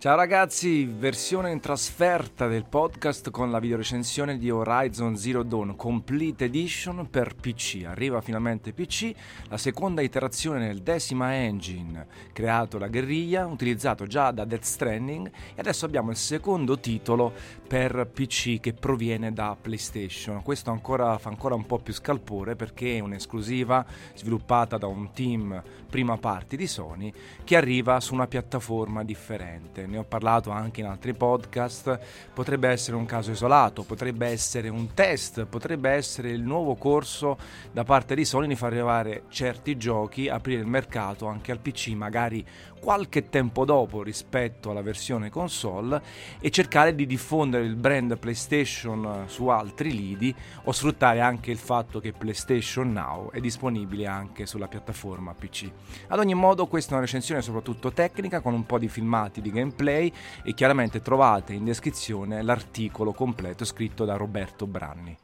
Ciao ragazzi, versione in trasferta del podcast con la videorecensione di Horizon Zero Dawn Complete Edition per PC. Arriva finalmente PC, la seconda iterazione nel decima engine creato da Guerriglia, utilizzato già da Death Stranding e adesso abbiamo il secondo titolo per PC che proviene da PlayStation. Questo ancora, fa ancora un po' più scalpore perché è un'esclusiva sviluppata da un team prima parti di Sony che arriva su una piattaforma differente ne ho parlato anche in altri podcast, potrebbe essere un caso isolato, potrebbe essere un test, potrebbe essere il nuovo corso da parte di Sony di far arrivare certi giochi, aprire il mercato anche al PC, magari qualche tempo dopo rispetto alla versione console e cercare di diffondere il brand PlayStation su altri lidi o sfruttare anche il fatto che PlayStation Now è disponibile anche sulla piattaforma PC. Ad ogni modo questa è una recensione soprattutto tecnica con un po' di filmati di gameplay e chiaramente trovate in descrizione l'articolo completo scritto da Roberto Branni.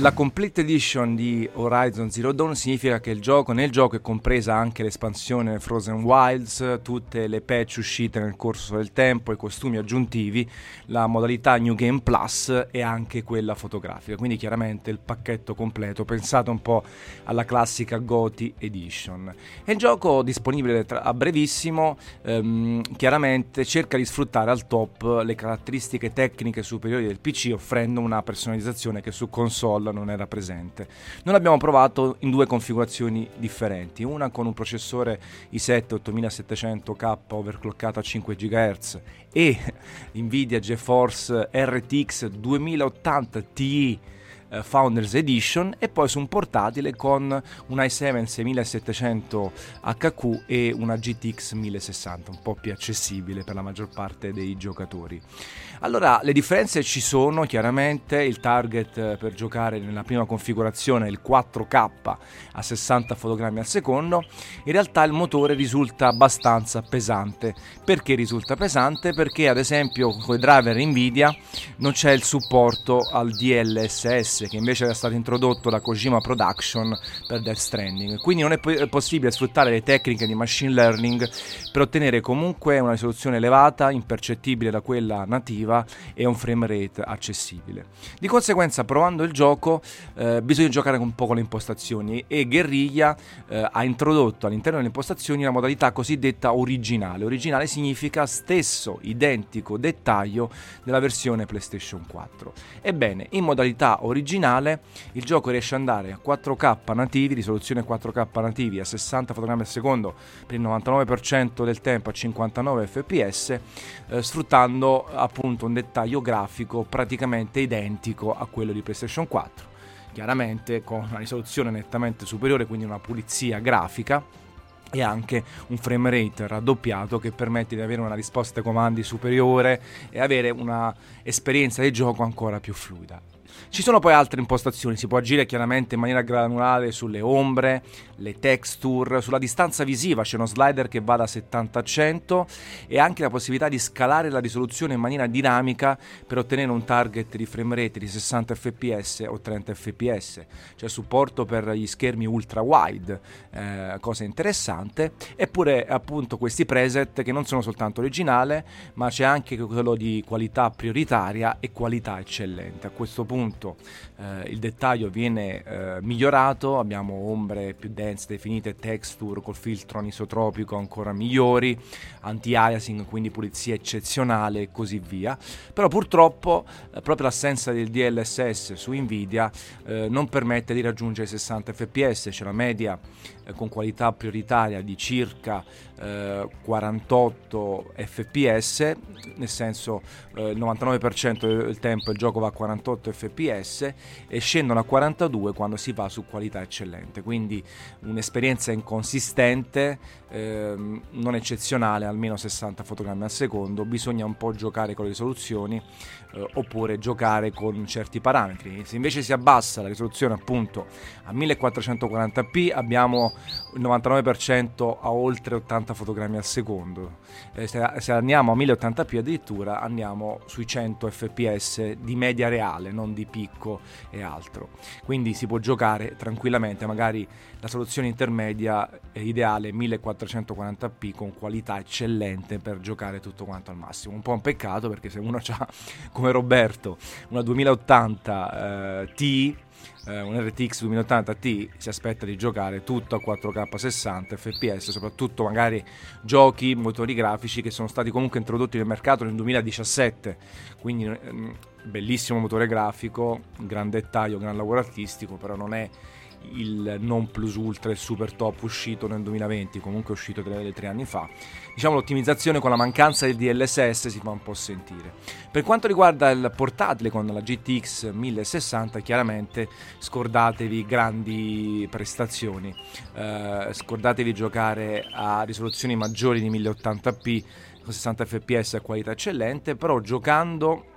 La complete edition di Horizon Zero Dawn significa che gioco, nel gioco è compresa anche l'espansione Frozen Wilds, tutte le patch uscite nel corso del tempo, i costumi aggiuntivi, la modalità New Game Plus e anche quella fotografica. Quindi chiaramente il pacchetto completo, pensato un po' alla classica GOTY Edition. E il gioco disponibile tra- a brevissimo, ehm, chiaramente cerca di sfruttare al top le caratteristiche tecniche superiori del PC offrendo una personalizzazione che su console non era presente. Noi l'abbiamo provato in due configurazioni differenti, una con un processore i7 8700K overclockato a 5 GHz e Nvidia GeForce RTX 2080 Ti eh, Founders Edition e poi su un portatile con un i7 6700 HQ e una GTX 1060, un po' più accessibile per la maggior parte dei giocatori. Allora, le differenze ci sono, chiaramente il target eh, per giocare nella prima configurazione è il 4K a 60 fotogrammi al secondo, in realtà il motore risulta abbastanza pesante. Perché risulta pesante? Perché ad esempio con i driver Nvidia non c'è il supporto al DLSS che invece era stato introdotto da Kojima Production per Death Stranding, quindi non è po- possibile sfruttare le tecniche di machine learning per ottenere comunque una risoluzione elevata, impercettibile da quella nativa e un frame rate accessibile. Di conseguenza, provando il gioco, eh, bisogna giocare un po' con le impostazioni e Guerriglia eh, ha introdotto all'interno delle impostazioni la modalità cosiddetta originale. Originale significa stesso, identico dettaglio della versione PlayStation 4. Ebbene, in modalità originale il gioco riesce ad andare a 4K nativi, risoluzione 4K nativi a 60 fotogrammi al secondo per il 99% del tempo a 59 fps, eh, sfruttando appunto un dettaglio grafico praticamente identico a quello di PlayStation 4, chiaramente con una risoluzione nettamente superiore, quindi una pulizia grafica e anche un frame rate raddoppiato che permette di avere una risposta ai comandi superiore e avere un'esperienza di gioco ancora più fluida. Ci sono poi altre impostazioni, si può agire chiaramente in maniera granulare sulle ombre, le texture, sulla distanza visiva c'è uno slider che va da 70 a 100 e anche la possibilità di scalare la risoluzione in maniera dinamica per ottenere un target di frame rate di 60 fps o 30 fps. C'è supporto per gli schermi ultra wide, eh, cosa interessante, eppure appunto questi preset che non sono soltanto originale, ma c'è anche quello di qualità prioritaria e qualità eccellente. A questo punto eh, il dettaglio viene eh, migliorato, abbiamo ombre più dense definite, texture col filtro anisotropico ancora migliori, anti-aliasing, quindi pulizia eccezionale e così via. Però purtroppo eh, proprio l'assenza del DLSS su Nvidia eh, non permette di raggiungere 60 fps, c'è la media eh, con qualità prioritaria di circa 48 eh, fps, nel senso il 99% del tempo il gioco va a 48 fps e scendono a 42 quando si va su qualità eccellente, quindi un'esperienza inconsistente, ehm, non eccezionale, almeno 60 fotogrammi al secondo, bisogna un po' giocare con le risoluzioni eh, oppure giocare con certi parametri. Se invece si abbassa la risoluzione appunto a 1440p abbiamo il 99% a oltre 80 fotogrammi al secondo, eh, se, se andiamo a 1080p addirittura andiamo sui 100 fps di media reale, non di picco e altro. Quindi si può giocare tranquillamente, magari la soluzione intermedia è ideale 1440p con qualità eccellente per giocare tutto quanto al massimo. Un po' un peccato perché se uno ha come Roberto una 2080 eh, Ti eh, un RTX 2080 Ti si aspetta di giocare tutto a 4K 60 fps, soprattutto magari giochi, motori grafici che sono stati comunque introdotti nel mercato nel 2017, quindi ehm, bellissimo motore grafico, gran dettaglio, gran lavoro artistico, però non è il non plus ultra, il super top uscito nel 2020, comunque uscito tre, tre anni fa. Diciamo l'ottimizzazione con la mancanza del DLSS si fa un po' sentire. Per quanto riguarda il portatile con la GTX 1060, chiaramente scordatevi grandi prestazioni, eh, scordatevi giocare a risoluzioni maggiori di 1080p con 60 fps a qualità eccellente, però giocando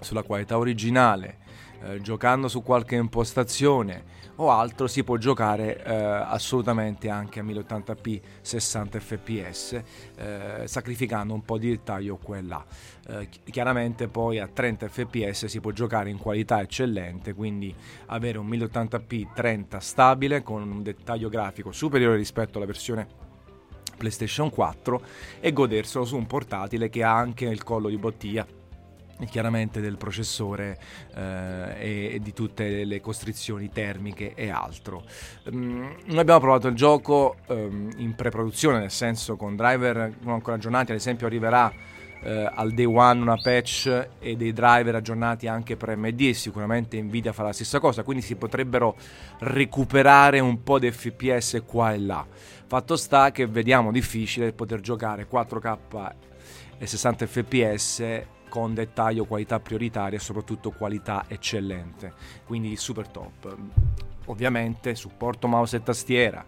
sulla qualità originale, eh, giocando su qualche impostazione o altro si può giocare eh, assolutamente anche a 1080p 60 fps eh, sacrificando un po' di dettaglio qua e là. Eh, chiaramente poi a 30 fps si può giocare in qualità eccellente quindi avere un 1080p 30 stabile con un dettaglio grafico superiore rispetto alla versione PlayStation 4 e goderselo su un portatile che ha anche il collo di bottiglia chiaramente del processore eh, e, di tutte le costrizioni termiche e altro. Um, noi abbiamo provato il gioco um, in pre-produzione, nel senso con driver non ancora aggiornati, ad esempio arriverà eh, al day one una patch e dei driver aggiornati anche per AMD e sicuramente Nvidia farà la stessa cosa, quindi si potrebbero recuperare un po' di FPS qua e là. Fatto sta che vediamo difficile poter giocare 4K e 60 fps con dettaglio, qualità prioritaria e soprattutto qualità eccellente, quindi super top. Ovviamente supporto mouse e tastiera,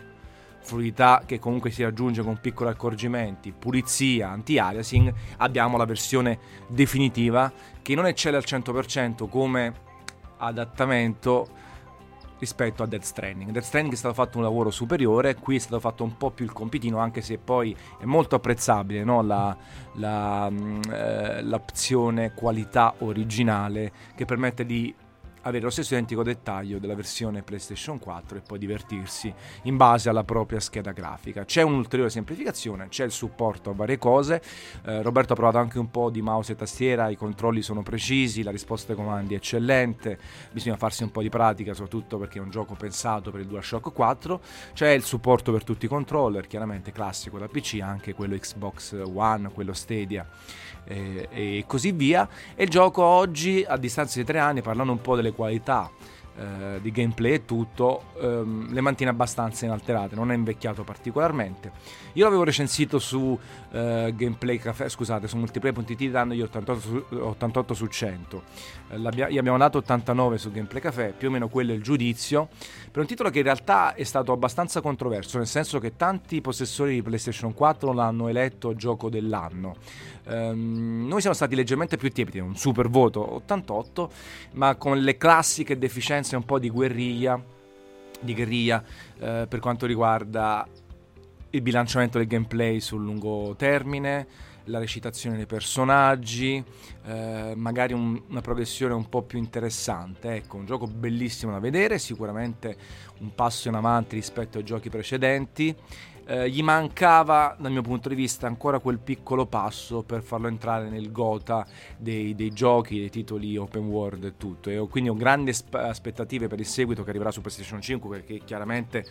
fluidità che comunque si raggiunge con piccoli accorgimenti, pulizia, anti-aliasing, abbiamo la versione definitiva che non eccelle al 100% come adattamento rispetto a Dead Stranding. Dead Stranding è stato fatto un lavoro superiore, qui è stato fatto un po' più il compitino, anche se poi è molto apprezzabile no? la, la, mm, eh, l'opzione qualità originale che permette di avere lo stesso identico dettaglio della versione PlayStation 4 e poi divertirsi in base alla propria scheda grafica. C'è un'ulteriore semplificazione, c'è il supporto a varie cose. Eh, Roberto ha provato anche un po' di mouse e tastiera, i controlli sono precisi, la risposta ai comandi è eccellente, bisogna farsi un po' di pratica, soprattutto perché è un gioco pensato per il DualShock 4. C'è il supporto per tutti i controller, chiaramente classico da PC, anche quello Xbox One, quello Stadia e, e così via. E il gioco oggi, a distanza di tre anni, parlando un po' delle qualità eh, di gameplay e tutto, ehm, le mantiene abbastanza inalterate, non è invecchiato particolarmente. Io l'avevo recensito su eh, Gameplay Café, scusate, su multiplayer.it dandogli 88 su, 88 su 100. Eh, gli abbiamo dato 89 su Gameplay Café, più o meno quello è il giudizio, per un titolo che in realtà è stato abbastanza controverso, nel senso che tanti possessori di PlayStation 4 l'hanno eletto gioco dell'anno. Um, noi siamo stati leggermente più tiepidi, un super voto 88, ma con le classiche deficienze un po' di guerriglia, di guerriglia eh, per quanto riguarda il bilanciamento del gameplay sul lungo termine, la recitazione dei personaggi, eh, magari un, una progressione un po' più interessante. Ecco, un gioco bellissimo da vedere, sicuramente un passo in avanti rispetto ai giochi precedenti eh, gli mancava dal mio punto di vista ancora quel piccolo passo per farlo entrare nel gota dei, dei giochi, dei titoli open world e tutto. E quindi ho grandi aspettative per il seguito che arriverà su PlayStation 5 perché chiaramente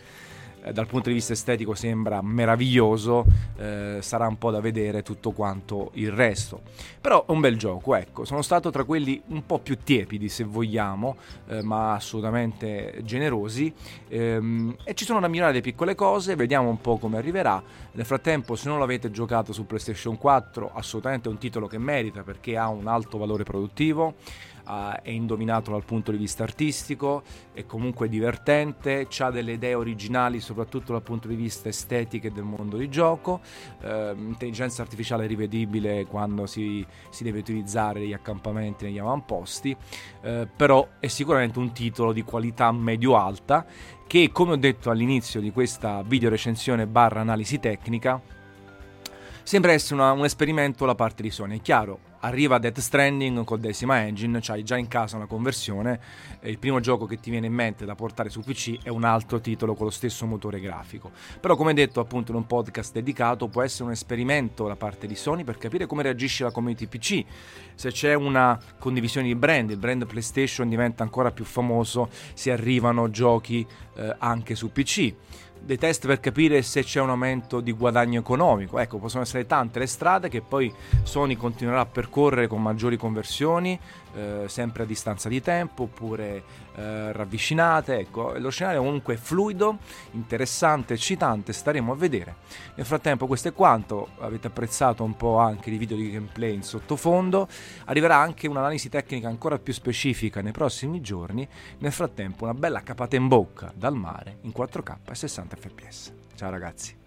eh, dal punto di vista estetico sembra meraviglioso, eh, sarà un po' da vedere tutto quanto il resto. Però è un bel gioco, ecco, sono stato tra quelli un po' più tiepidi se vogliamo, eh, ma assolutamente generosi ehm, e ci sono da mirare le piccole cose, vediamo un po' come arriverà. Nel frattempo se non l'avete giocato su PlayStation 4 assolutamente è un titolo che merita perché ha un alto valore produttivo uh, è indovinato dal punto di vista artistico, è comunque divertente, ha delle idee originali soprattutto dal punto di vista estetico e del mondo di gioco, uh, intelligenza artificiale rivedibile quando si, si, deve utilizzare gli accampamenti negli avamposti, uh, però è sicuramente un titolo di qualità medio-alta che come ho detto all'inizio di questa video recensione barra analisi tecnica sembra essere una, un esperimento da parte di Sony. È chiaro, arriva Death Stranding con Decima Engine, c'hai già in casa una conversione il primo gioco che ti viene in mente da portare su PC è un altro titolo con lo stesso motore grafico. Però come detto appunto in un podcast dedicato può essere un esperimento da parte di Sony per capire come reagisce la community PC. Se c'è una condivisione di brand, il brand PlayStation diventa ancora più famoso se arrivano giochi eh, anche su PC dei test per capire se c'è un aumento di guadagno economico. Ecco, possono essere tante le strade che poi Sony continuerà a percorrere con maggiori conversioni, eh, sempre a distanza di tempo oppure eh, ravvicinate. Ecco, lo scenario è comunque fluido, interessante, eccitante, staremo a vedere. Nel frattempo questo è quanto, avete apprezzato un po' anche i video di gameplay in sottofondo, arriverà anche un'analisi tecnica ancora più specifica nei prossimi giorni, nel frattempo una bella capata in bocca dal mare in 4K e 60 fps. Ciao ragazzi.